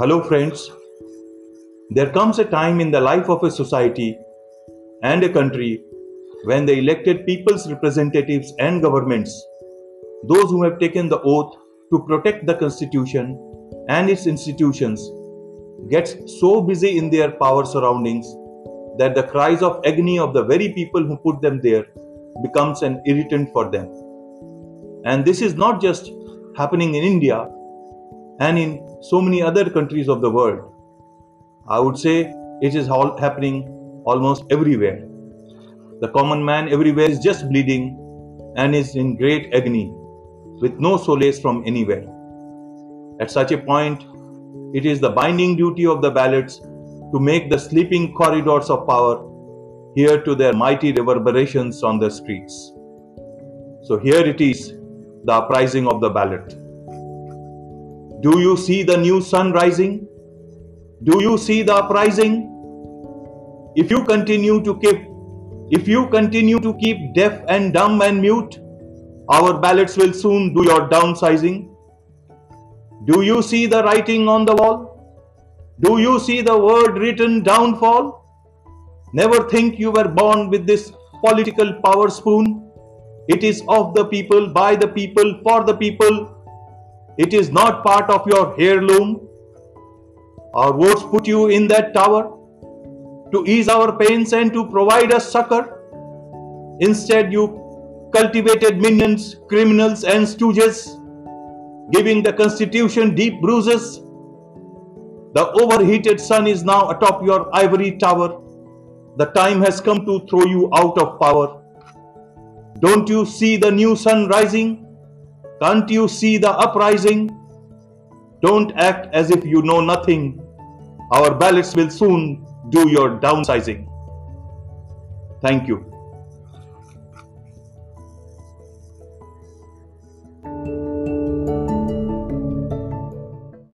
Hello, friends. There comes a time in the life of a society and a country when the elected people's representatives and governments, those who have taken the oath to protect the constitution and its institutions, gets so busy in their power surroundings that the cries of agony of the very people who put them there becomes an irritant for them. And this is not just happening in India and in so many other countries of the world. I would say it is all happening almost everywhere. The common man everywhere is just bleeding and is in great agony with no solace from anywhere. At such a point, it is the binding duty of the ballots to make the sleeping corridors of power hear to their mighty reverberations on the streets. So here it is, the uprising of the ballot. Do you see the new sun rising? Do you see the uprising? If you continue to keep if you continue to keep deaf and dumb and mute, our ballots will soon do your downsizing. Do you see the writing on the wall? Do you see the word written downfall? Never think you were born with this political power spoon. It is of the people, by the people, for the people. It is not part of your heirloom. Our words put you in that tower to ease our pains and to provide us succor. Instead, you cultivated minions, criminals, and stooges, giving the constitution deep bruises. The overheated sun is now atop your ivory tower. The time has come to throw you out of power. Don't you see the new sun rising? Can't you see the uprising? Don't act as if you know nothing. Our ballots will soon do your downsizing. Thank you.